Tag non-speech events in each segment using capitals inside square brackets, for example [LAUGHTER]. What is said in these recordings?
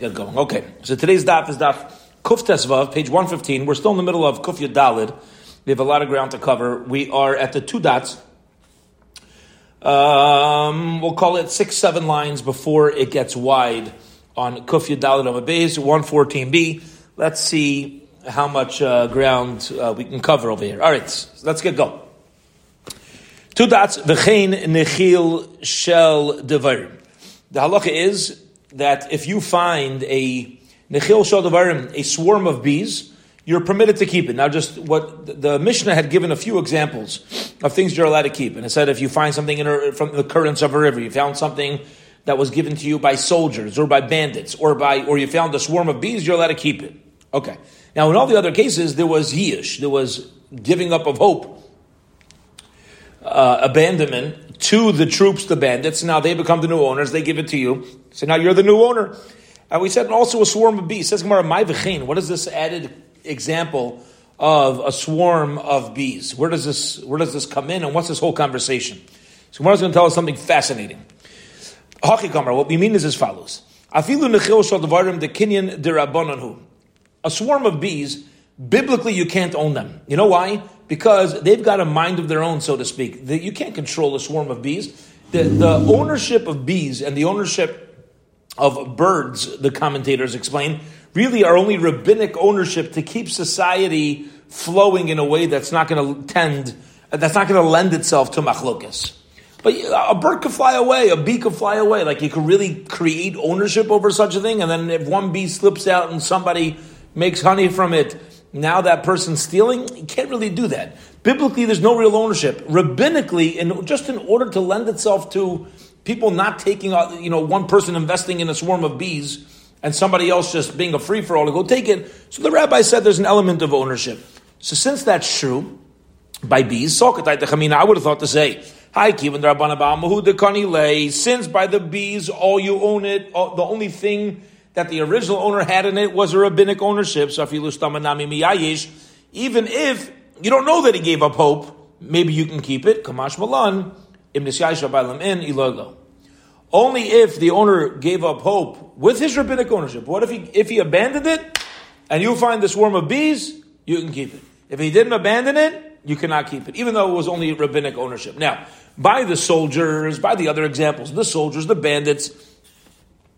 Get going. Okay, so today's daf is daf Kuf Tesvav, page 115. We're still in the middle of Kuf Dalid. We have a lot of ground to cover. We are at the two dots. Um, we'll call it six, seven lines before it gets wide on Kuf Dalid on a base, 114b. Let's see how much uh, ground uh, we can cover over here. All right, so let's get going. Two dots, V'chein nechil shel devarim. The halacha is that if you find a nechil shadavarim, a swarm of bees, you're permitted to keep it. Now, just what the Mishnah had given a few examples of things you're allowed to keep, and it said if you find something a, from the currents of a river, you found something that was given to you by soldiers or by bandits or by or you found a swarm of bees, you're allowed to keep it. Okay. Now, in all the other cases, there was yish, there was giving up of hope, uh, abandonment, to the troops, the bandits. Now they become the new owners. They give it to you. So now you're the new owner. And we said also a swarm of bees. Says Gemara, my What is this added example of a swarm of bees? Where does this where does this come in? And what's this whole conversation? So Gemara's going to tell us something fascinating. What we mean is as follows: Afilu nechil shal the kinyan. A swarm of bees, biblically, you can't own them. You know why? Because they've got a mind of their own, so to speak. That You can't control a swarm of bees. The, the ownership of bees and the ownership of birds, the commentators explain, really are only rabbinic ownership to keep society flowing in a way that's not going to tend, that's not going to lend itself to machlokas. But a bird could fly away, a bee could fly away. Like you could really create ownership over such a thing, and then if one bee slips out and somebody makes honey from it, now that person's stealing, you can't really do that. Biblically, there's no real ownership. Rabbinically, and just in order to lend itself to people not taking, you know, one person investing in a swarm of bees and somebody else just being a free for all to go take it. So the rabbi said there's an element of ownership. So since that's true, by bees, I would have thought to say, Hi, Kivin Rabbanabamahu Since by the bees, all you own it, the only thing that the original owner had in it was a rabbinic ownership. So if you lose Tamanami Miyayish, even if you don't know that he gave up hope, maybe you can keep it. Kamash malan in Only if the owner gave up hope with his rabbinic ownership. What if he if he abandoned it and you find the swarm of bees, you can keep it. If he didn't abandon it, you cannot keep it, even though it was only rabbinic ownership. Now, by the soldiers, by the other examples, the soldiers, the bandits,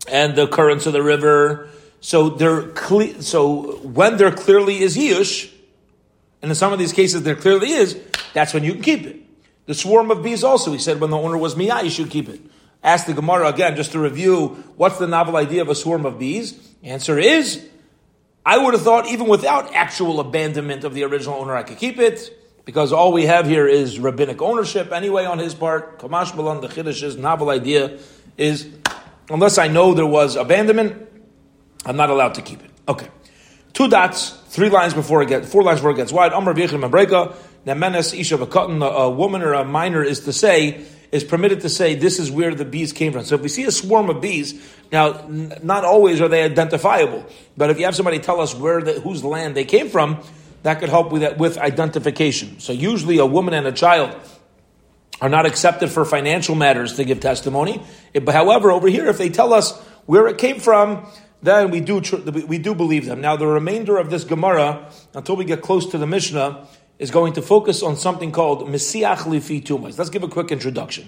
and the currents of the river. So there, cle- so when there clearly is yush, and in some of these cases there clearly is, that's when you can keep it. The swarm of bees also, he said, when the owner was miyah, you should keep it. Ask the Gemara again, just to review, what's the novel idea of a swarm of bees? Answer is, I would have thought even without actual abandonment of the original owner, I could keep it, because all we have here is rabbinic ownership anyway on his part. Kamash Balan, the Chiddish's novel idea is unless I know there was abandonment, I'm not allowed to keep it. Okay. Two dots, three lines before it gets, four lines before it gets wide. Amr v'yichim Mabreka, nemenes isha v'katan, a woman or a minor is to say, is permitted to say this is where the bees came from. So if we see a swarm of bees, now not always are they identifiable, but if you have somebody tell us where the, whose land they came from, that could help with with identification. So usually a woman and a child are not accepted for financial matters to give testimony. However, over here, if they tell us where it came from, then we do we do believe them. Now, the remainder of this Gemara, until we get close to the Mishnah, is going to focus on something called Mesiach Lifi Tumais. Let's give a quick introduction.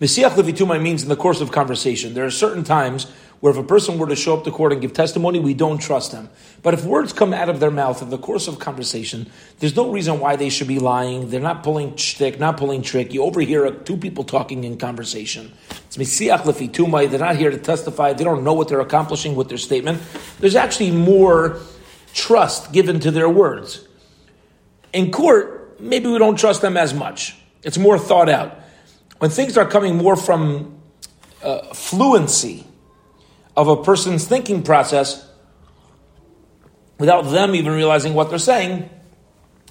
Mesiach Levitumai means in the course of conversation. There are certain times where if a person were to show up to court and give testimony, we don't trust them. But if words come out of their mouth in the course of conversation, there's no reason why they should be lying. They're not pulling shtick, not pulling trick. You overhear two people talking in conversation. It's Mesiach Levitumai. They're not here to testify. They don't know what they're accomplishing with their statement. There's actually more trust given to their words. In court, maybe we don't trust them as much. It's more thought out when things are coming more from uh, fluency of a person's thinking process, without them even realizing what they're saying,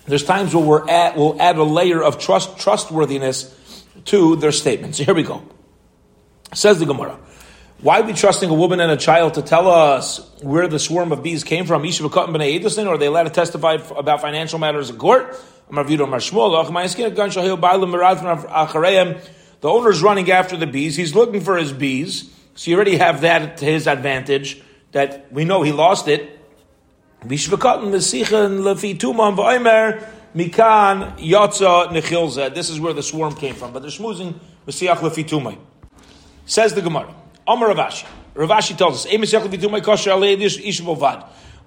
there's times where we're at, we'll add a layer of trust, trustworthiness to their statements. Here we go. Says the Gemara. Why are we trusting a woman and a child to tell us where the swarm of bees came from? Or are they allowed to testify about financial matters in court? The owner's running after the bees. He's looking for his bees. So you already have that to his advantage that we know he lost it. Mikan yotza nechilza. This is where the swarm came from. But they're schmoozing Mesiach lefitumay. Says the Gemara. Amar Rav Ashi. Ravashi tells us,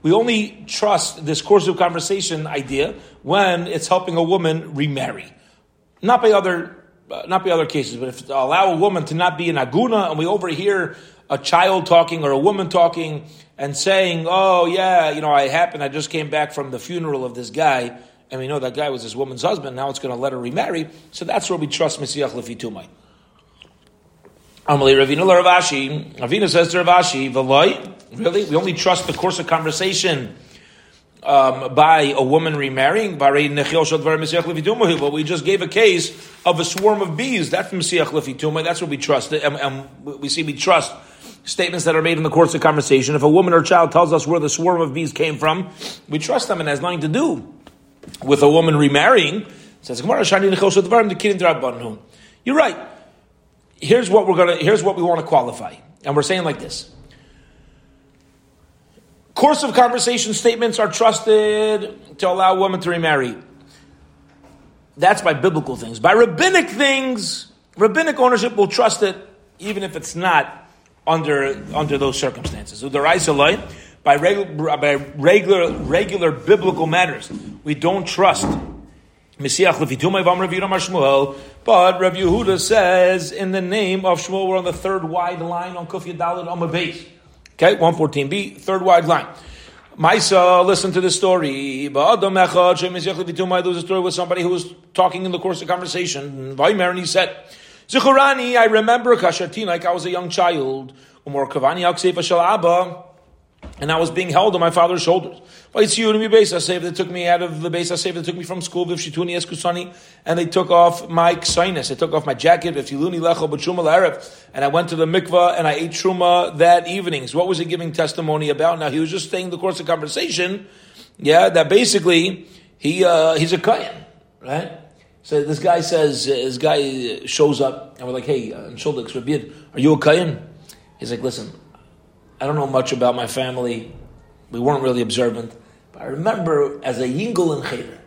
we only trust this course of conversation idea when it's helping a woman remarry. Not by other, Uh, not by other cases, but if allow a woman to not be an aguna, and we overhear a child talking or a woman talking and saying, "Oh yeah, you know, I happened. I just came back from the funeral of this guy, and we know that guy was this woman's husband. Now it's going to let her remarry." So that's where we trust Mesiach Lefitumai. Amalei Ravina Rav Ashi. Ravina says to Rav Ashi, "V'loy, really? We only trust the course of conversation." Um, by a woman remarrying, but we just gave a case of a swarm of bees. That's Mesiach Lefituma. That's what we trust. And, and we see we trust statements that are made in the course of conversation. If a woman or child tells us where the swarm of bees came from, we trust them and has nothing to do with a woman remarrying. Says You're right here's what we're gonna here's what we want to qualify. And we're saying like this. Course of conversation statements are trusted to allow women to remarry. That's by biblical things. By rabbinic things, rabbinic ownership will trust it even if it's not under under those circumstances. By regular, by regular regular biblical matters, we don't trust. But Rav Yehuda says in the name of Shmuel, we're on the third wide line on Kuf Yadalid on the base. Okay, 114b, third wide line. Maisa, listen to the story. There was a story with somebody who was talking in the course of conversation. And he said, Zichurani, I remember Kashatin, like I was a young child. Umar Kavani Abba and I was being held on my father's shoulders. Well, it's you and me, base. I say they took me out of the base. I they took me from school, and they took off my ksainis. They took off my jacket, and I went to the mikvah and I ate truma that evening. So what was he giving testimony about? Now he was just staying the course of conversation. Yeah, that basically he uh, he's a kayan, right? So this guy says, this guy shows up, and we're like, hey, uh, are you a kayan? He's like, listen, I don't know much about my family. We weren't really observant. But I remember as a yingul in Cheder,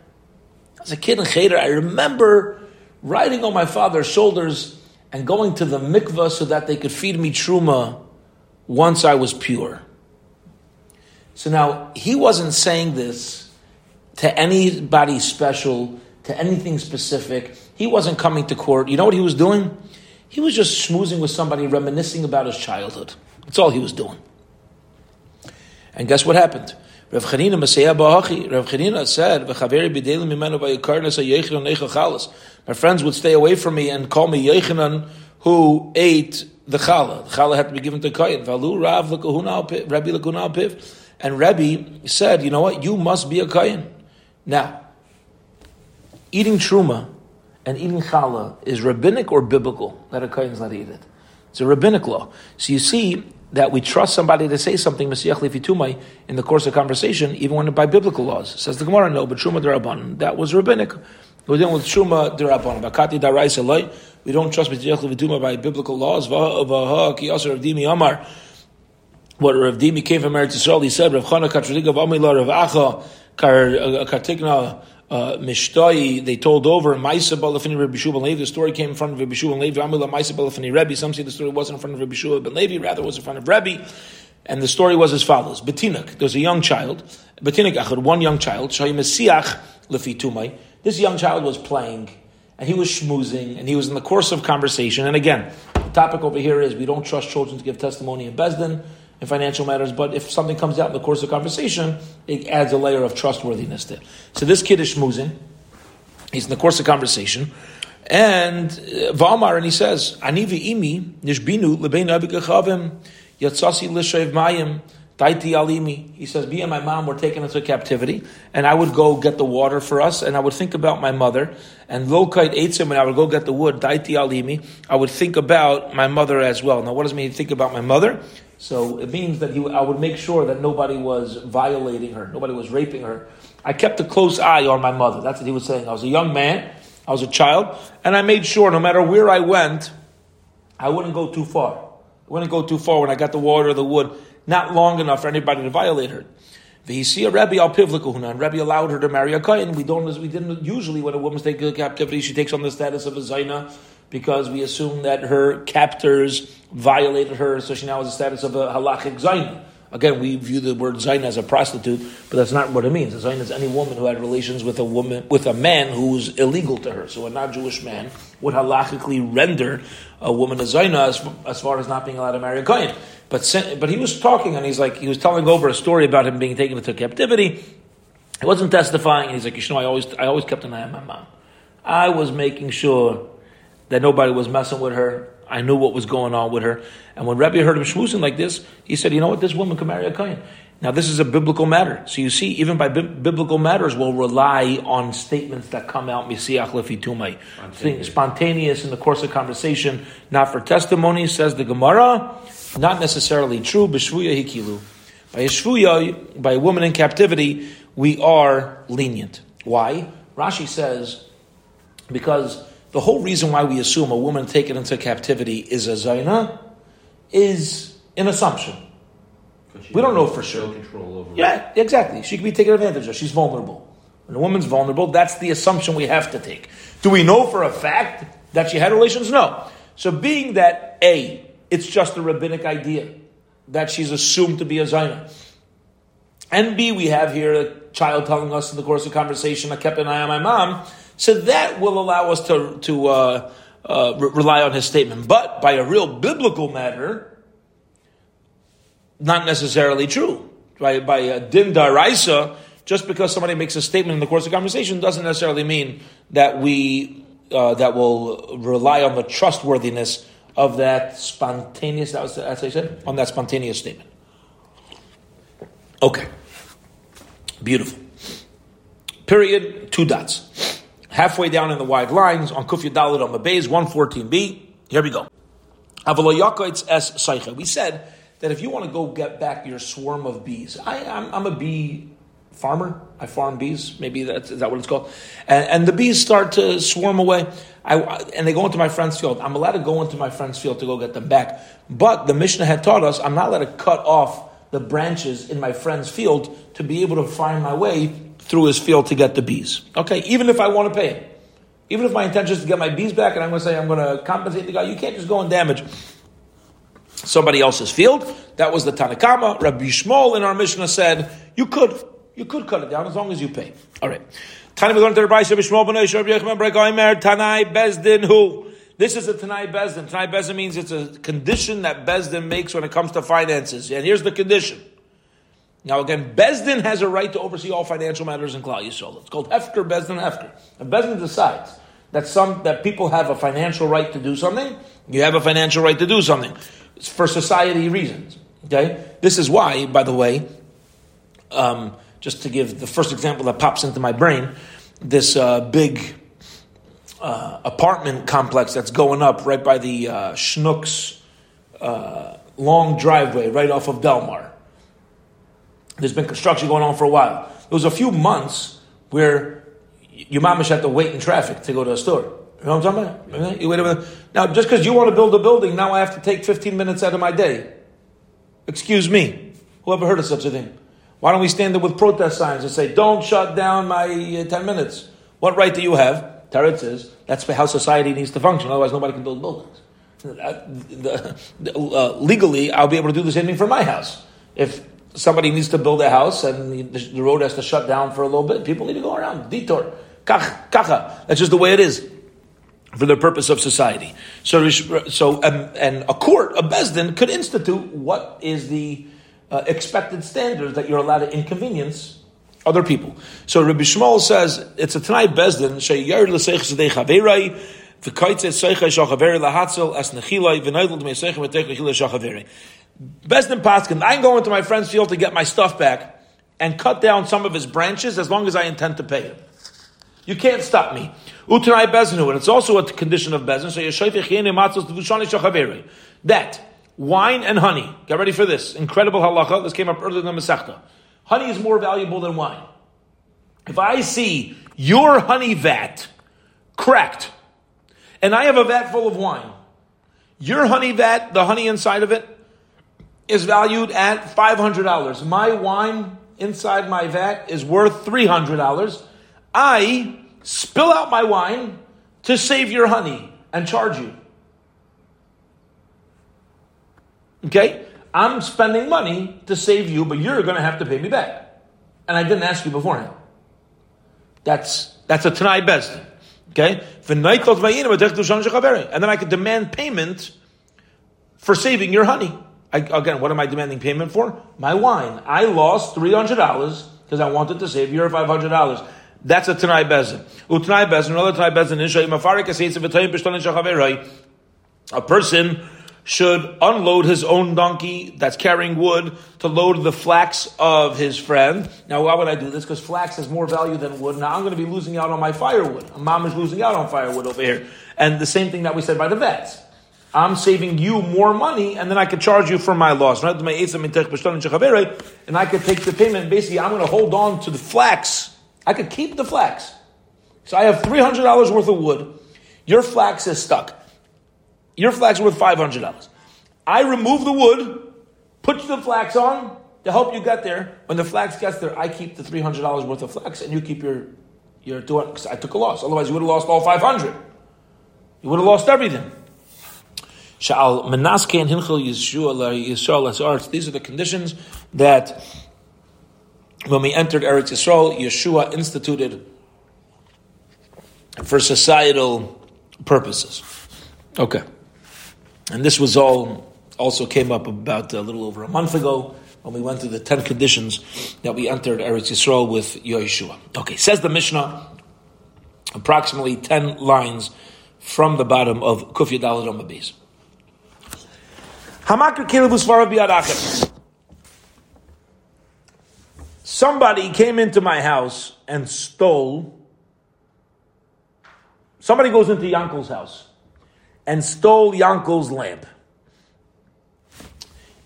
as a kid in Cheder, I remember riding on my father's shoulders and going to the mikvah so that they could feed me truma once I was pure. So now, he wasn't saying this to anybody special, to anything specific. He wasn't coming to court. You know what he was doing? He was just schmoozing with somebody, reminiscing about his childhood. That's all he was doing. And guess what happened? Rav Chanina Masaya Bahachi. Rav Chanina said, "V'chaveri My friends would stay away from me and call me Yechanan, who ate the challah. The challah had to be given to Kayin. Valu Rav Rabbi Lakuna Piv. And Rabbi said, "You know what? You must be a Kayin." Now, eating truma and eating challah is rabbinic or biblical that a Kayin is not to eat it. It's a rabbinic law. So you see, that we trust somebody to say something in the course of conversation, even when by biblical laws. Says the Gemara, no, but Shuma Daraban, that was rabbinic. We're dealing with Shuma Daraban. Bakati Darai We don't trust Vituma by biblical laws. What Rav Dimi came from Eretz Yisrael, he said, Rav Chana Katradiga Vamila Rav Acha uh, Kartigna uh, Mishtoi, they told over Maisa Balafini Rabbi Shua ben Levi. The story came in front of Rabbi Shua ben Levi. Amila Maisa Balafini Rebbe. Some say the story wasn't in front of Rabbi Shua ben Levi, rather was in front of Rebbe. And the story was as follows: Betinak, there's a young child. Betinak Achad, one young child. Shayim Mesiach Lefi This young child was playing, and he was schmoozing, and he was in the course of conversation. And again, the topic over here is we don't trust children to give testimony in Besdin in financial matters, but if something comes out in the course of conversation, it adds a layer of trustworthiness there. So this kid is schmoozing. He's in the course of conversation. And uh, Valmar, and he says, Ani imi nishbinu mayim taiti alimi. He says, me and my mom were taken into captivity, and I would go get the water for us, and I would think about my mother, and lokait eitzim, and I would go get the wood, taiti alimi. I would think about my mother as well. Now, what does it mean think about my mother? So it means that he, I would make sure that nobody was violating her, nobody was raping her. I kept a close eye on my mother. That's what he was saying. I was a young man, I was a child, and I made sure no matter where I went, I wouldn't go too far. I wouldn't go too far when I got the water, or the wood, not long enough for anybody to violate her. see a Rebbe al Pivlikahuna, and Rebbe allowed her to marry a Kain. We don't, we didn't usually when a woman's taken captivity, she takes on the status of a Zaina because we assume that her captors violated her, so she now has the status of a halachic Zaina. Again, we view the word zaina as a prostitute, but that's not what it means. A zaina is any woman who had relations with a woman, with a man who's illegal to her. So a non-Jewish man would halachically render a woman a zaina as, as far as not being allowed to marry a kohen. But, but he was talking and he's like, he was telling over a story about him being taken into captivity. He wasn't testifying. and He's like, you know, I always, I always kept an eye on my mom. I was making sure that nobody was messing with her. I knew what was going on with her. And when Rabbi heard him schmoozing like this, he said, you know what, this woman can marry a Kohen. Now, this is a biblical matter. So you see, even by bi- biblical matters, we'll rely on statements that come out, misiach lefitumai. Spontaneous. spontaneous in the course of conversation, not for testimony, says the Gemara. Not necessarily true. B'shvuya hikilu. By by a woman in captivity, we are lenient. Why? Rashi says, because the whole reason why we assume a woman taken into captivity is a zaina is an assumption. We don't know for sure. yeah, exactly. She could be taken advantage of. She's vulnerable. When a woman's vulnerable, that's the assumption we have to take. Do we know for a fact that she had relations? No. So, being that A, it's just a rabbinic idea that she's assumed to be a zaina. And B, we have here a child telling us in the course of conversation, I kept an eye on my mom. So that will allow us to, to uh, uh, re- rely on his statement. But by a real biblical matter, not necessarily true. By, by a din daraisa, just because somebody makes a statement in the course of conversation doesn't necessarily mean that we uh, that will rely on the trustworthiness of that spontaneous. That was as I said on that spontaneous statement. Okay, beautiful. Period. Two dots halfway down in the wide lines on Kufya Dalit on base, 114b. Here we go. We said that if you want to go get back your swarm of bees, I, am a bee farmer. I farm bees. Maybe that's that what it's called. And, and, the bees start to swarm away. I, and they go into my friend's field. I'm allowed to go into my friend's field to go get them back. But the Mishnah had taught us I'm not allowed to cut off the branches in my friend's field to be able to find my way through his field to get the bees. Okay, even if I want to pay him. Even if my intention is to get my bees back and I'm going to say I'm going to compensate the guy, you can't just go and damage somebody else's field. That was the Tanakama. Rabbi Shmuel in our Mishnah said, you could, you could cut it down as long as you pay. All right. Tanai Bezdin who? This is a Tanai Bezdin. Tanai Bezdin means it's a condition that Bezdin makes when it comes to finances. And here's the condition. Now again, Bezdin has a right to oversee all financial matters in Klal Yisrael. It's called Hefker Bezdin Hefker. If Bezdin decides that some that people have a financial right to do something, you have a financial right to do something it's for society reasons. Okay, this is why, by the way, um, just to give the first example that pops into my brain, this uh, big uh, apartment complex that's going up right by the uh, uh, long driveway right off of Delmar. There's been construction going on for a while. There was a few months where your mom had to wait in traffic to go to a store. You know what I'm talking about? You wait a minute. Now, just because you want to build a building, now I have to take 15 minutes out of my day. Excuse me. Who ever heard of such a thing? Why don't we stand there with protest signs and say, don't shut down my uh, 10 minutes? What right do you have? Teretz says, that's how society needs to function. Otherwise, nobody can build buildings. Uh, uh, legally, I'll be able to do the same thing for my house. If somebody needs to build a house and the road has to shut down for a little bit, people need to go around, detour. Kacha. That's just the way it is for the purpose of society. So, so um, and a court, a bezdin, could institute what is the uh, expected standards that you're allowed to inconvenience other people. So Rabbi Shmuel says it's a tonight bezdin sheyar l'seich zedei shachaveri lahatzel as nechilai v'naydel d'mei seicha v'tech shachaveri. Bezdin paskin, I can go into my friend's field to get my stuff back and cut down some of his branches as long as I intend to pay him. You can't stop me. Utanai beznu, and it's also a condition of bezin. So That wine and honey. Get ready for this incredible halacha. This came up earlier in the Masechta. Honey is more valuable than wine. If I see your honey vat cracked, and I have a vat full of wine, Your honey vat, the honey inside of it, is valued at $500. My wine inside my vat is worth $300. I spill out my wine to save your honey and charge you. Okay? I'm spending money to save you, but you're going to have to pay me back. And I didn't ask you beforehand. That's that's a Tanai best. Okay? And then I could demand payment for saving your honey. I, again, what am I demanding payment for? My wine. I lost $300 because I wanted to save your $500. That's a Tanai Bezin. Utanai Bezin, another Tanai Bezin, a person should unload his own donkey that's carrying wood to load the flax of his friend. Now, why would I do this? Because flax has more value than wood. Now, I'm going to be losing out on my firewood. Mom is losing out on firewood over here. And the same thing that we said by the vets. I'm saving you more money, and then I could charge you for my loss. And I could take the payment. Basically, I'm going to hold on to the flax. I could keep the flax. So I have $300 worth of wood. Your flax is stuck. Your flax is worth $500. I remove the wood, put the flax on to help you get there. When the flax gets there, I keep the $300 worth of flax and you keep your, your 200 I took a loss. Otherwise, you would have lost all 500 You would have lost everything. Sha'al menaske and hinchel Yeshua Yisrael Arts. These are the conditions that when we entered Eretz Yisrael, Yeshua instituted for societal purposes. Okay. And this was all also came up about a little over a month ago when we went through the ten conditions that we entered Eretz Yisrael with Yeshua. Okay, says the Mishnah, approximately ten lines from the bottom of Kufya Dalad Amabis. Somebody came into my house and stole. Somebody goes into Yankel's house and stole Yankel's lamp.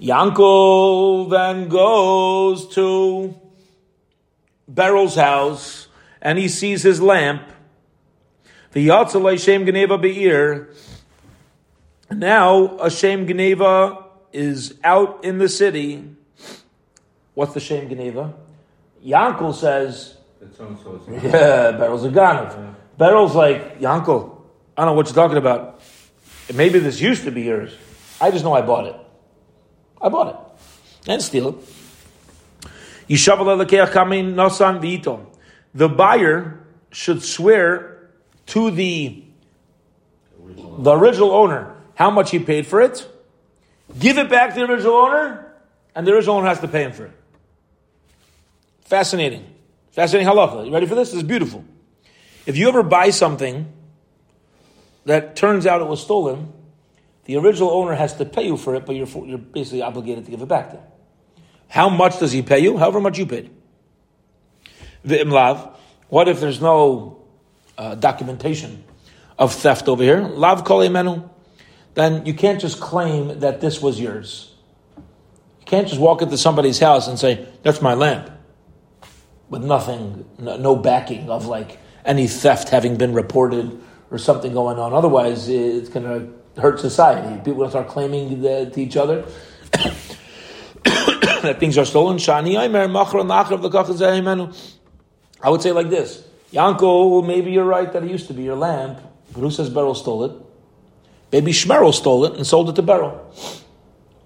Yankel then goes to Beryl's house and he sees his lamp. The Yatzalei Shem Geneva Be'ir. Now a Geneva is out in the city. What's the Shem Geneva? Yankel says, Yeah, Beryl's a Ganav. Yeah. Beryl's like, Yankel, I don't know what you're talking about. Maybe this used to be yours. I just know I bought it. I bought it. And steal it. The buyer should swear to the, the original owner how much he paid for it, give it back to the original owner, and the original owner has to pay him for it. Fascinating. Fascinating halacha. You ready for this? This is beautiful. If you ever buy something that turns out it was stolen, the original owner has to pay you for it, but you're, you're basically obligated to give it back to him. How much does he pay you? However much you paid. The imlav. What if there's no uh, documentation of theft over here? Lav kol menu. Then you can't just claim that this was yours. You can't just walk into somebody's house and say, that's my lamp. With nothing, no, backing of like any theft having been reported or something going on. Otherwise, it's going to hurt society. People start claiming the, to each other [COUGHS] that things are stolen. I would say like this: Yanko, maybe you're right that it used to be your lamp, but who says Beryl stole it? Maybe Shmerel stole it and sold it to Beryl.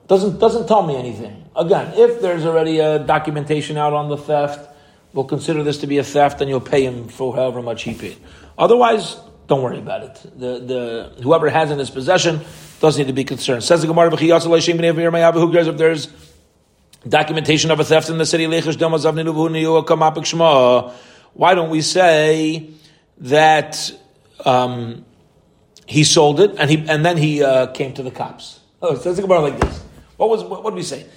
Doesn't doesn't tell me anything. Again, if there's already a documentation out on the theft, we'll consider this to be a theft, and you'll pay him for however much he paid. Otherwise, don't worry about it. The, the, whoever has in his possession doesn't need to be concerned. Says the Gemara, who cares if there's documentation of a theft in the city? Why don't we say that um, he sold it and he and then he uh, came to the cops? Oh, says the Gemara like this. What was what, what did we say?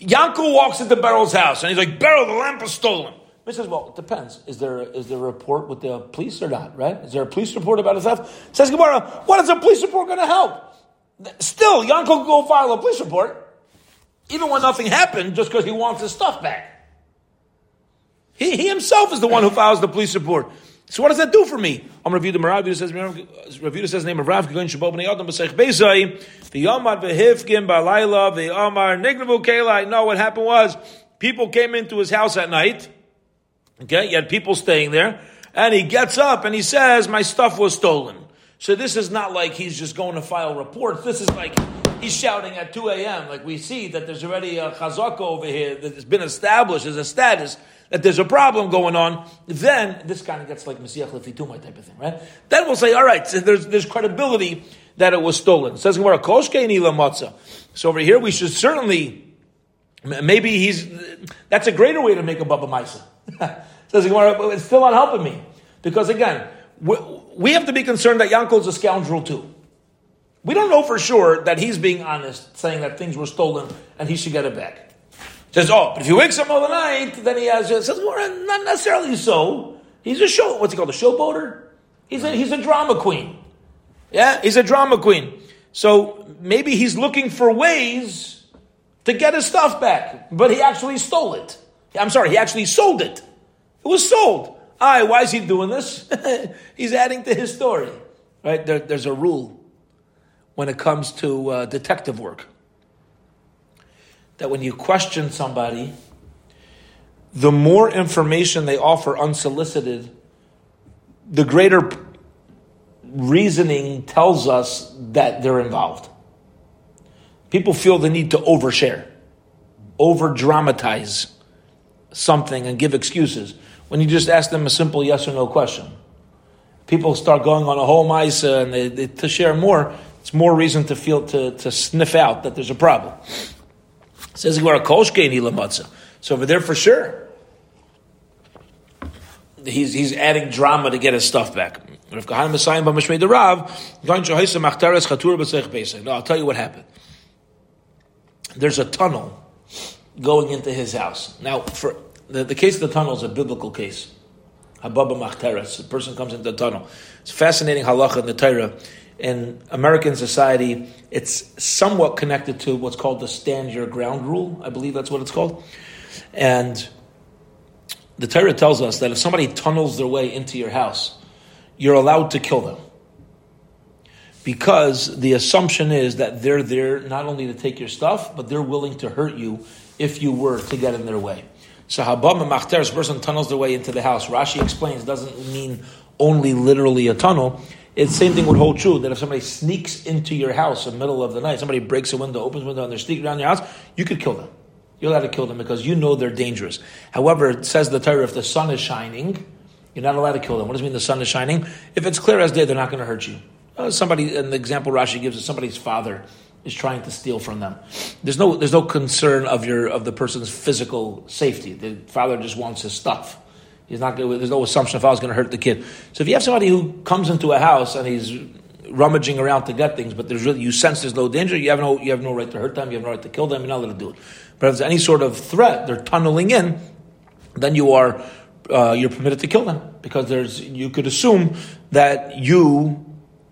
Yankel walks into Beryl's house and he's like, Beryl, the lamp was stolen. He says, well, it depends. Is there, is there a report with the police or not, right? Is there a police report about a theft? Says Gemara, what is a police report going to help? Still, Yanko go file a police report, even when nothing happened, just because he wants his stuff back. He, he himself is the one who files the police report. So what does that do for me? I'm Rav Yehuda Rav says, Yehuda says the name of Rav, Adam the Yomad V'hifkim B'alayla, the Amar Nignavu. No, what happened was, people came into his house at night, okay, you had people staying there, and he gets up and he says, my stuff was stolen. So this is not like he's just going to file reports, this is like, he's shouting at 2 a.m. Like we see that there's already a chazaka over here that has been established as a status that there's a problem going on, then this kind of gets like Mesiach Lefituma type of thing, right? Then we'll say, all right, so there's, there's credibility that it was stolen. It says Gemara, Koshke So over here, we should certainly, maybe he's, that's a greater way to make a Baba Maisa. [LAUGHS] says Gemara, it's still not helping me. Because again, we have to be concerned that Yankel's a scoundrel too. We don't know for sure that he's being honest, saying that things were stolen and he should get it back. Says, oh, but if he wakes up all the night, then he has, says, well, not necessarily so. He's a show, what's he called, a showboater? He's a, he's a drama queen. Yeah, he's a drama queen. So maybe he's looking for ways to get his stuff back, but he actually stole it. I'm sorry, he actually sold it. It was sold. Aye, why is he doing this? [LAUGHS] he's adding to his story. Right? There, there's a rule when it comes to uh, detective work that when you question somebody, the more information they offer unsolicited, the greater reasoning tells us that they're involved. People feel the need to overshare, over dramatize something and give excuses when you just ask them a simple yes or no question. People start going on a whole mice and they, they, to share more, it's more reason to feel to, to sniff out that there's a problem. Says Gemara Kolshkein Hilamatza. So over there for sure. He's, he's adding drama to get his stuff back. No, I'll tell you what happened. There's a tunnel going into his house. Now, for the, the case of the tunnel is a biblical case. Hababa Machteres, the person comes into the tunnel. It's fascinating halacha in the Torah in American society, it's somewhat connected to what's called the stand your ground rule. I believe that's what it's called. And the Torah tells us that if somebody tunnels their way into your house, you're allowed to kill them. Because the assumption is that they're there not only to take your stuff, but they're willing to hurt you if you were to get in their way. So Habam and person tunnels their way into the house. Rashi explains doesn't mean only literally a tunnel. It's same thing would hold true that if somebody sneaks into your house in the middle of the night, somebody breaks a window, opens a window, and they're sneaking around your house, you could kill them. You're allowed to kill them because you know they're dangerous. However, it says the Torah, if the sun is shining, you're not allowed to kill them. What does it mean the sun is shining? If it's clear as day, they're not going to hurt you. Uh, somebody, an example Rashi gives is somebody's father is trying to steal from them. There's no, there's no concern of your of the person's physical safety. The father just wants his stuff. He's not. There's no assumption if I was going to hurt the kid. So if you have somebody who comes into a house and he's rummaging around to get things, but there's really you sense there's no danger, you have no you have no right to hurt them, you have no right to kill them, you're not allowed to do it. But if there's any sort of threat, they're tunneling in, then you are uh, you're permitted to kill them because there's you could assume that you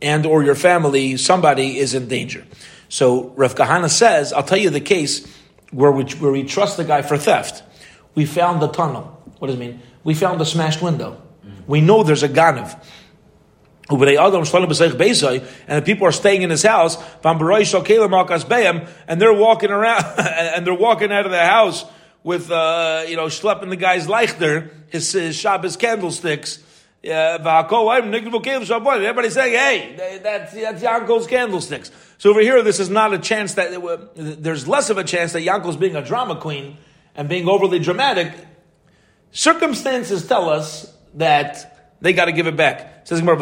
and or your family somebody is in danger. So Rav Kahana says, I'll tell you the case where we, where we trust the guy for theft. We found the tunnel. What does it mean? We found a smashed window. We know there's a ganav. And the people are staying in his house, and they're walking around, [LAUGHS] and they're walking out of the house with, uh, you know, schlepping the guy's leichter, his, his Shabbos candlesticks. Everybody's saying, hey, that's, that's Yankel's candlesticks. So over here, this is not a chance that, there's less of a chance that Yankel's being a drama queen and being overly dramatic Circumstances tell us that they got to give it back. Says Gemara,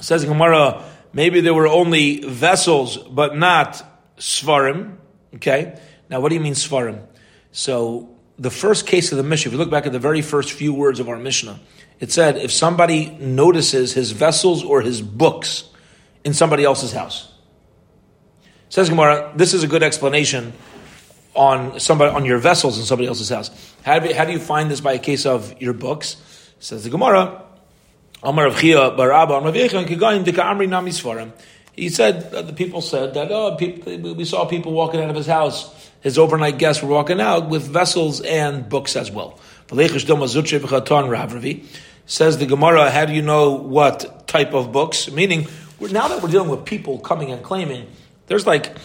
Says Gemara, maybe there were only vessels, but not svarim. Okay, now what do you mean svarim? So the first case of the Mishnah, if you look back at the very first few words of our Mishnah, it said if somebody notices his vessels or his books in somebody else's house. Says Gemara, this is a good explanation on somebody on your vessels in somebody else's house. How do, how do you find this by a case of your books? Says the Gemara. Amar of Chiya bar Abba Amar Amri Nami He said uh, the people said that oh people, we saw people walking out of his house. His overnight guests were walking out with vessels and books as well. Says the Gemara, how do you know what type of books? Meaning, now that we're dealing with people coming and claiming, there's like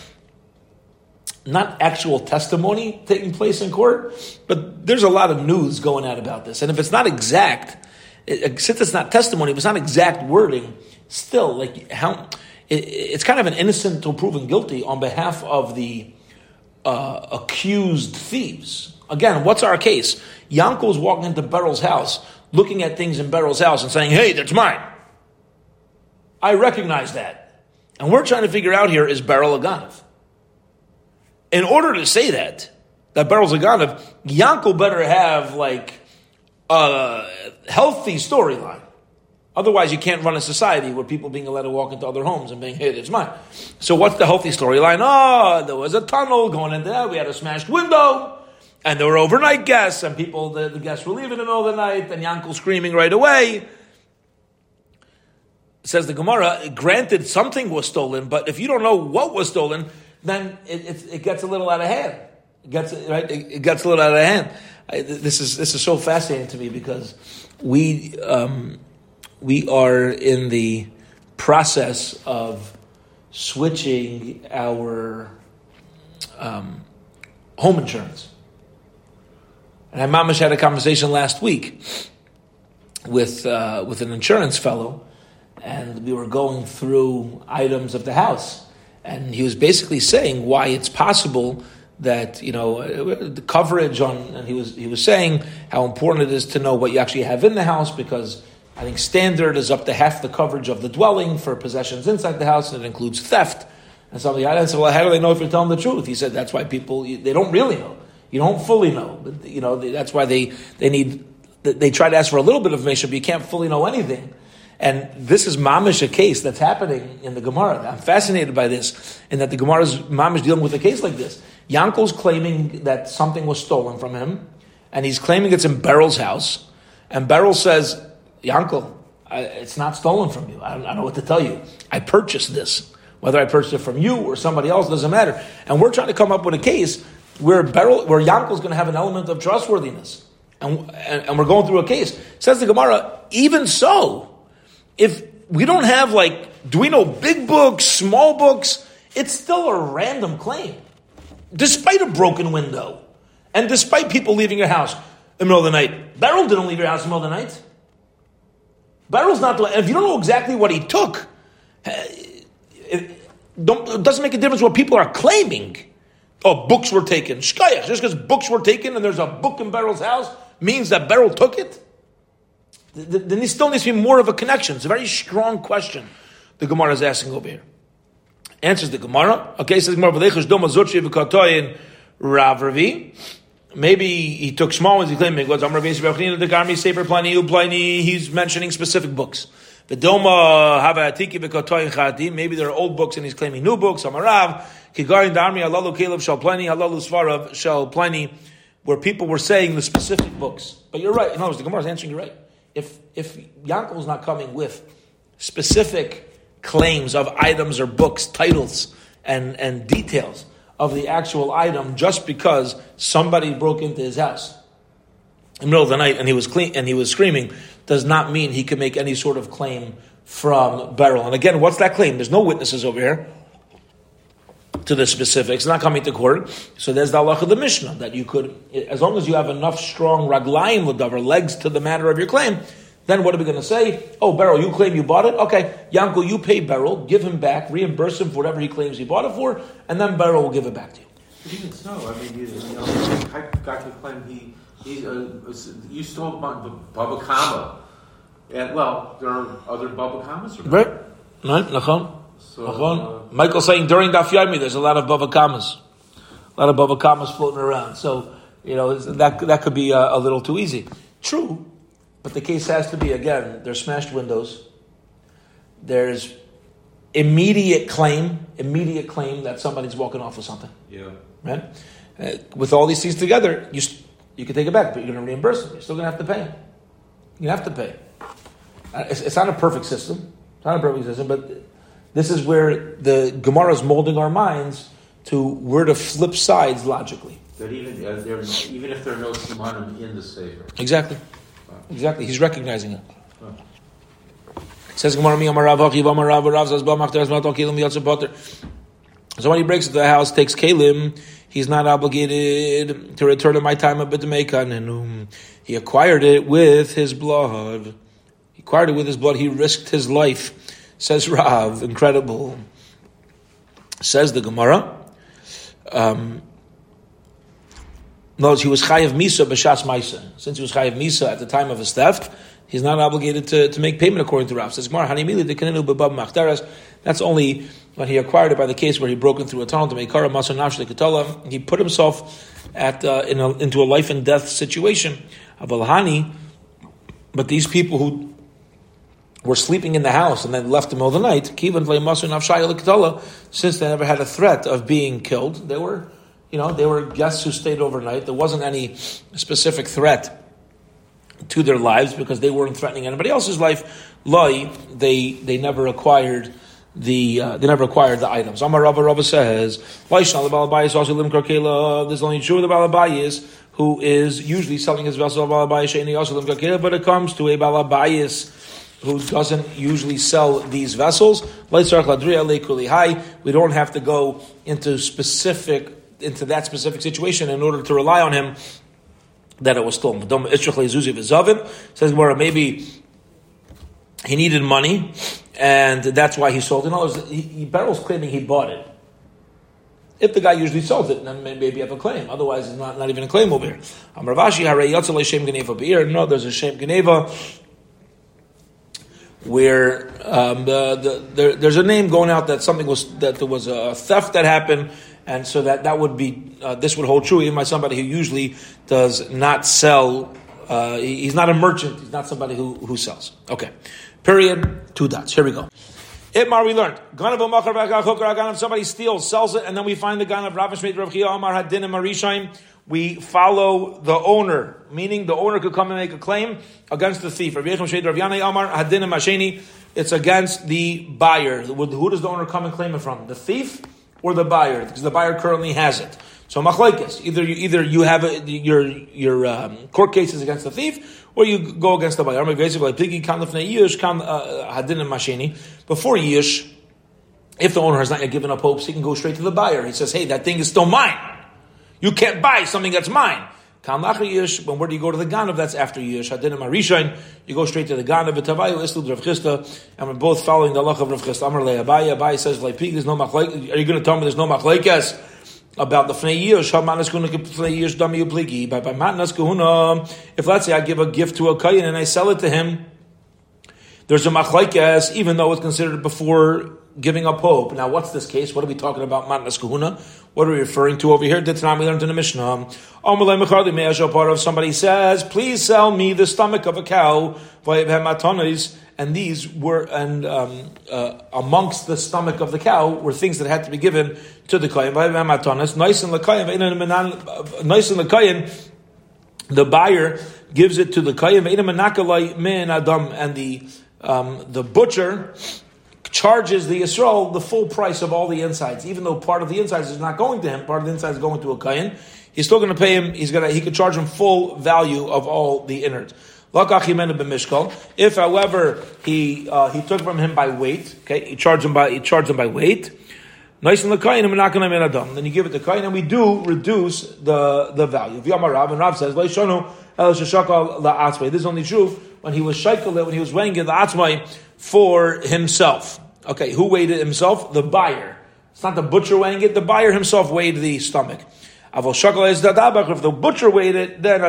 not actual testimony taking place in court, but there's a lot of news going out about this. And if it's not exact, it, since it's not testimony, if it's not exact wording, still, like how it, it's kind of an innocent to proven guilty on behalf of the uh, accused thieves. Again, what's our case? Yanko's walking into Beryl's house, looking at things in Beryl's house and saying, "Hey, that's mine." I recognize that, and we're trying to figure out here is Beryl a ganav? In order to say that that Beryl's a ganav, Yanko better have like a healthy storyline. Otherwise, you can't run a society where people being allowed to walk into other homes and being, hey, it's mine. So what's the healthy storyline? Oh, there was a tunnel going in there. We had a smashed window. And there were overnight guests, and people, the, the guests were leaving in the middle of the night, and Yankel screaming right away. Says the Gemara, granted, something was stolen, but if you don't know what was stolen, then it, it, it gets a little out of hand. It gets, right? It, it gets a little out of hand. I, this is this is so fascinating to me because we um, we are in the process of switching our um, home insurance. And I mamish had a conversation last week with uh, with an insurance fellow, and we were going through items of the house, and he was basically saying why it's possible that you know the coverage on, and he was he was saying how important it is to know what you actually have in the house because I think standard is up to half the coverage of the dwelling for possessions inside the house, and it includes theft. And somebody I said, well, how do they know if you're telling the truth? He said, that's why people, they don't really know. You don't fully know. But, you know, that's why they, they need, they try to ask for a little bit of information, but you can't fully know anything. And this is mamish a case that's happening in the Gemara. I'm fascinated by this, and that the Gemara is mamish dealing with a case like this. Yankel's claiming that something was stolen from him, and he's claiming it's in Beryl's house, and Beryl says, Yankel, it's not stolen from you. I don't, I don't know what to tell you. I purchased this. Whether I purchased it from you or somebody else doesn't matter. And we're trying to come up with a case where Beryl, where Yankel's going to have an element of trustworthiness. And, and, and we're going through a case. Says the Gemara, even so, if we don't have like, do we know big books, small books? It's still a random claim. Despite a broken window. And despite people leaving your house in the middle of the night. Beryl didn't leave your house in the middle of the night. Beryl's not. If you don't know exactly what he took, eh, it, it doesn't make a difference what people are claiming. Oh, books were taken. Shkayach, just because books were taken and there's a book in Beryl's house means that Beryl took it? Then there still needs to be more of a connection. It's a very strong question the Gemara is asking over here. Answers the Gemara. Okay, says Gemara, Rav Ravi. Maybe he took small ones. He claimed He's mentioning specific books. The Doma have a Maybe there are old books and he's claiming new books. Amarav kigarin darmi alalu kaleb shal plani halalu svarav shal plani, where people were saying the specific books. But you're right. In other words, the Gemara is answering you right. If if Yankov is not coming with specific claims of items or books, titles, and and details of the actual item just because somebody broke into his house in the middle of the night and he was clean and he was screaming does not mean he can make any sort of claim from Beryl. And again, what's that claim? There's no witnesses over here to the specifics, not coming to court. So there's the Allah of the Mishnah that you could, as long as you have enough strong raglayim ladavar, legs to the matter of your claim, then what are we going to say? Oh, Beryl, you claim you bought it? Okay, Yanko, you pay Beryl, give him back, reimburse him for whatever he claims he bought it for, and then Beryl will give it back to you. Even so, I mean, you, you know, got to claim he, he uh, you stole the Baba Kama. And, well, there are other Baba Kamas. Right, right, nachon. So, uh, Michael saying during Daf Yomi, there's a lot of Baba Kamas. A lot of Baba Kamas floating around. So, you know, that, that could be a, a little too easy. True, but the case has to be again, there's smashed windows. There's immediate claim, immediate claim that somebody's walking off with something. Yeah. Right? Uh, with all these things together, you you can take it back, but you're going to reimburse them. You're still going to have to pay. You have to pay. Uh, it's, it's, not a perfect system. It's not a perfect system, but this is where the Gemara is molding our minds to where to flip sides logically. That even uh, there, even if there are no simanim in the sefer. Exactly. Exactly. He's recognizing it. Says Gemara, "Mi amar Rav Achiv amar Rav Rav Zaz Ba Machtar Zmat Kelim So when he breaks into the house, takes Kalim, he's not obligated to return to my time of B'Demekan, and um, he acquired it with his blood. He acquired it with his blood. He risked his life. Says Rav, incredible. Says the Gemara. Um, he was chayiv misa b'shas misa. Since he was chayiv misa at the time of his theft, he's not obligated to, to make payment according to Rav. Says Gemara, hanimili dekaninu b'bab machteres. That's only when he acquired it by the case where he broke through a tunnel to make kara masa nafsh. He put himself at uh, in a, into a life and death situation. Avalhani, but these people who were sleeping in the house and then left in the middle of the night, since they never had a threat of being killed, they were you know, they were guests who stayed overnight. There wasn't any specific threat to their lives because they weren't threatening anybody else's life. Loi, they they never acquired the uh, they never acquired the items. Amar Rava Rava says, There's only true the Balabayis who is usually selling his vessel of Balabayis, but it comes to a Balabayis who doesn't usually sell these vessels. We don't have to go into specific into that specific situation in order to rely on him that it was stolen. Says Gemara, maybe he needed money, and that's why he sold it. In other words, he, Beryl's claiming he bought it. If the guy usually sells it, then maybe you have a claim. Otherwise, it's not, not even a claim over here. No, there's a Shem Geneva where um, the, the, there, there's a name going out that something was that there was a theft that happened and so that that would be uh, this would hold true even by somebody who usually does not sell. Uh, he's not a merchant. He's not somebody who, who sells. Okay, period. Two dots. Here we go. Itmar, we learned. Somebody steals, sells it, and then we find the gun of Rav Shmeit Rav Chiya Amar Hadin and Marishaim. We follow the owner, meaning the owner could come and make a claim against the thief. It's against the buyer. Who does the owner come and claim it from? The thief or the buyer, because the buyer currently has it. So machlekes, either you either you have a, your your um, court cases against the thief, or you go against the buyer. Before yish, if the owner has not yet given up hopes, he can go straight to the buyer. He says, "Hey, that thing is still mine. You can't buy something that's mine." Kam yish, but where do you go to the ganav? That's after yish. Hadinim arishain. You go straight to the ganav. V'tavayu islu Rav Chisda, and we're both following the halach of Rav Chisda. Amar le'abayi. Abayi says le'pig. There's no machlek. Are you going to tell me there's no machlekes? About the fnei yish, how manas kuna fnei yish dami upligi. By by matnas kahuna, if let's say I give a gift to a kayin and I sell it to him, there's a machlekes, even though it's considered before giving up hope. Now, what's this case? What are we talking about? Matnas kahuna. What are we referring to over here? Tanam we learned in the Mishnah. Part somebody says, "Please sell me the stomach of a cow." And these were and um, uh, amongst the stomach of the cow were things that had to be given to the kohen. Nice in the nice in the kohen. The buyer gives it to the kohen, and the um, the butcher charges the Yisrael the full price of all the insides, even though part of the insides is not going to him, part of the insides is going to a kain. He's still going to pay him. He's going to. He could charge him full value of all the innards. If, however, he uh, he took from him by weight, okay, he charged him by he charged him by weight. Nice and adam. Then you give it to kain, and we do reduce the the value. Rav and Rav says, This is only true when he was shaykel when he was weighing the atzmai for himself. Okay, who weighed it himself? The buyer. It's not the butcher weighing it, the buyer himself weighed the stomach. Avol shakal is tabach. If the butcher weighed it, then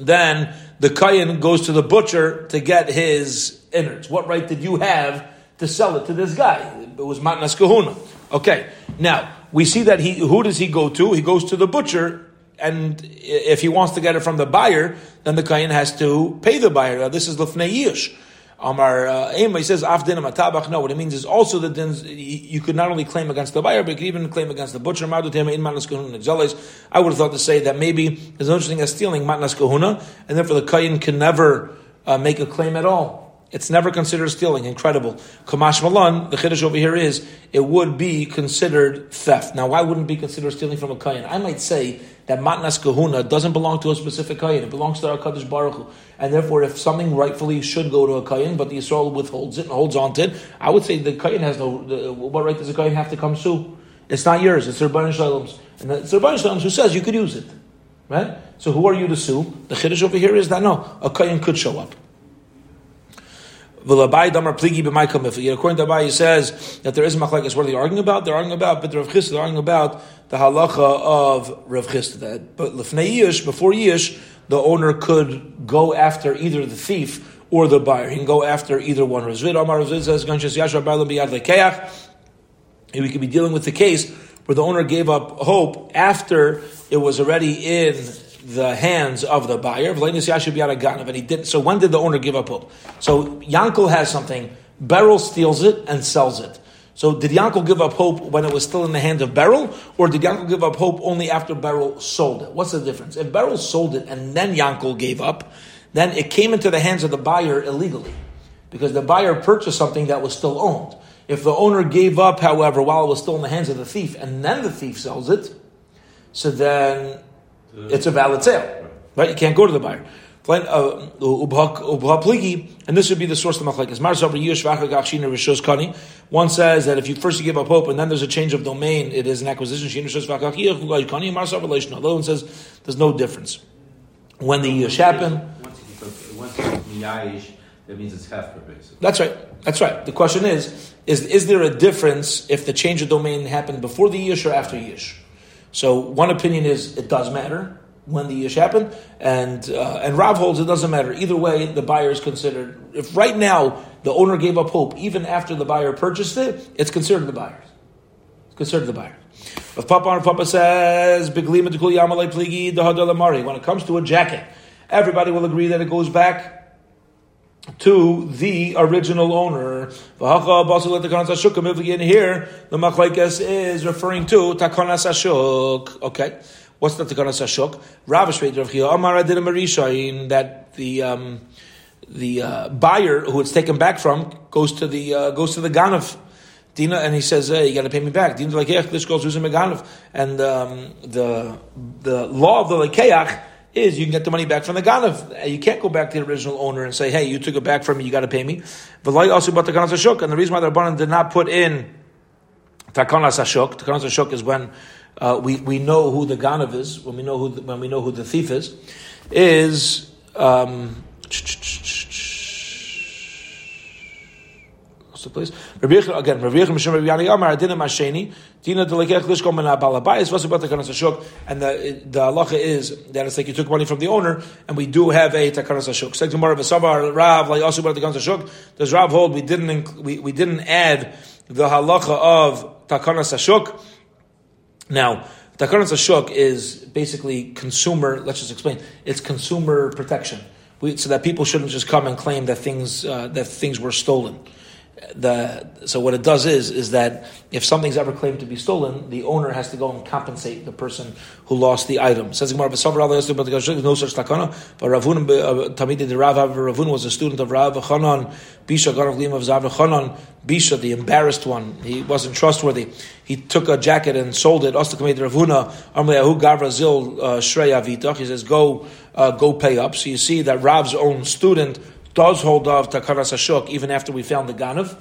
then the kayan goes to the butcher to get his innards. What right did you have to sell it to this guy? It was matnas kahuna. Okay, now we see that he. Who does he go to? He goes to the butcher, and if he wants to get it from the buyer, then the kayan has to pay the buyer. This is lefnei yish. Amar uh, he says afdin matabach. No, what it means is also that then you could not only claim against the buyer, but you could even claim against the butcher. I would have thought to say that maybe such thing as stealing matnas kahuna, and therefore the kayin can never uh, make a claim at all it's never considered stealing. Incredible. Kamash Malan, the chiddush over here is it would be considered theft. Now, why wouldn't it be considered stealing from a kayan? I might say that matnas kahuna doesn't belong to a specific kayan; it belongs to our kaddish baruch Hu. and therefore, if something rightfully should go to a kayan, but the Yisrael withholds it and holds on to it, I would say the kayan has no. The, what right does the kayan have to come sue? It's not yours. It's Rabban Shalom's, and it's Rabban Shalom's who says you could use it, right? So, who are you to sue? The chiddush over here is that no, a kayan could show up. According to Abayi, he says that there is a machlekes. What are they arguing about? They're arguing about, but Rav they're arguing about the halacha of Rav Chisda. But lefnei yish, before yish, the owner could go after either the thief or the buyer. He can go after either one. Rav Zevid Amar Rav Zevid says, "Ganshas Yashar Lekeach." We could be dealing with the case where the owner gave up hope after it was already in the hands of the buyer. And he did. So when did the owner give up hope? So Yankel has something. Beryl steals it and sells it. So did Yankel give up hope when it was still in the hand of Beryl, or did Yankel give up hope only after Beryl sold it? What's the difference? If Beryl sold it and then Yankel gave up, then it came into the hands of the buyer illegally, because the buyer purchased something that was still owned. If the owner gave up, however, while it was still in the hands of the thief, and then the thief sells it, so then it's a valid sale, right? You can't go to the buyer. Uh, and this would be the source of the machlekes. One says that if you first give up hope and then there's a change of domain, it is an acquisition. The other one says there's no difference. When the Yush happened, that means it's hefker, basically. That's right. That's right. The question is, is is there a difference if the change of domain happened before the Yish or after Yish? So one opinion is it does matter when the yish happened, and uh, and Rav holds it doesn't matter either way. The buyer is considered. If right now the owner gave up hope, even after the buyer purchased it, it's considered the buyer's. It's considered the buyer. If Papa or Papa says when it comes to a jacket, everybody will agree that it goes back to the original owner. Here, the machlekes is referring to takanas ashuk. Okay, what's the takanas ashuk? Rav Rav Chiya Amar Marisha that the um, the uh, buyer who it's taken back from goes to the uh, goes to the ganav. Dina and he says, "Hey, you got to pay me back." Dina's like, "Yeah, this goes to Meganav," and um, the the law of the lekeach is you can get the money back from the ganav. You can't go back to the original owner and say, "Hey, you took it back from me. You got to pay me." V'loy also about the Ganav ashuk, and the reason why the rabbanon did not put in takanas ashuk, takanas ashuk is when uh, we we know who the ganav is, when we know who the, when we know who the thief is, is. Um, the place. again, Rabbi Yechim Mishum Rabbi Yani Amar Adina Masheni Dina Delekech Lishkom Men Abalabayis What's about the Ashuk? And the the halacha is that it's like you took money from the owner, and we do have a Takanas Ashuk. Say tomorrow Vasabar Rav like also the Ashuk. Does Rav hold we didn't we, we didn't add the halacha of Takanas Ashuk? Now. Takanas Ashuk is basically consumer. Let's just explain. It's consumer protection, we, so that people shouldn't just come and claim that things uh, that things were stolen the so what it does is is that if something's ever claimed to be stolen, the owner has to go and compensate the person who lost the item. Says Gemara, no such takana. But Ravun uh, Tamid the Rav Ravun was a student of Rav Chanan Bisha Garav of Zav Chanan Bisha, the embarrassed one. He wasn't trustworthy. He took a jacket and sold it. Also, Tamid Ravuna Amleyahu Gavra Zil uh, He says, go uh, go pay up. So you see that Rav's own student does hold of Takanas Ashuk even after we found the Ganav.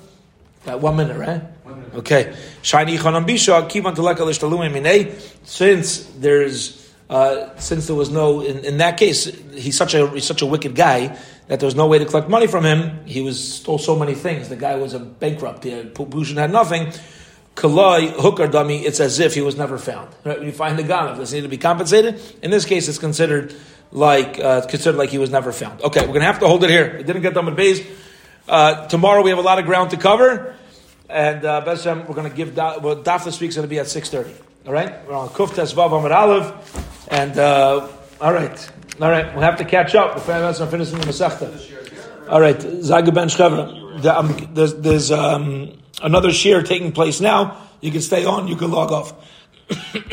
Got one minute, right? One minute. Okay. Shiny Chanam Bisha, Kivan Teleka Since there's uh, since there was no in, in, that case, he's such a he's such a wicked guy that there was no way to collect money from him. He was stole so many things. The guy was a bankrupt. The had, had nothing. Kaloi hooker dummy. It's as if he was never found. Right? When you find the ganav, does he need to be compensated? In this case, it's considered like uh, considered like he was never found. Okay, we're to have to hold it here. We didn't get done with base. Uh, tomorrow we have a lot of ground to cover, and uh, Beshem, we're to give da- well, Daf this week's to be at six thirty. All right, we're on Kuf Tesvav Amar Aleph, and uh, all right, all right, we'll have to catch up before I'm finishing the Masechta. All right, Zaga Ben Shchevra. Um, there's, there's um, another shear taking place now. You can stay on. You can log off. [COUGHS]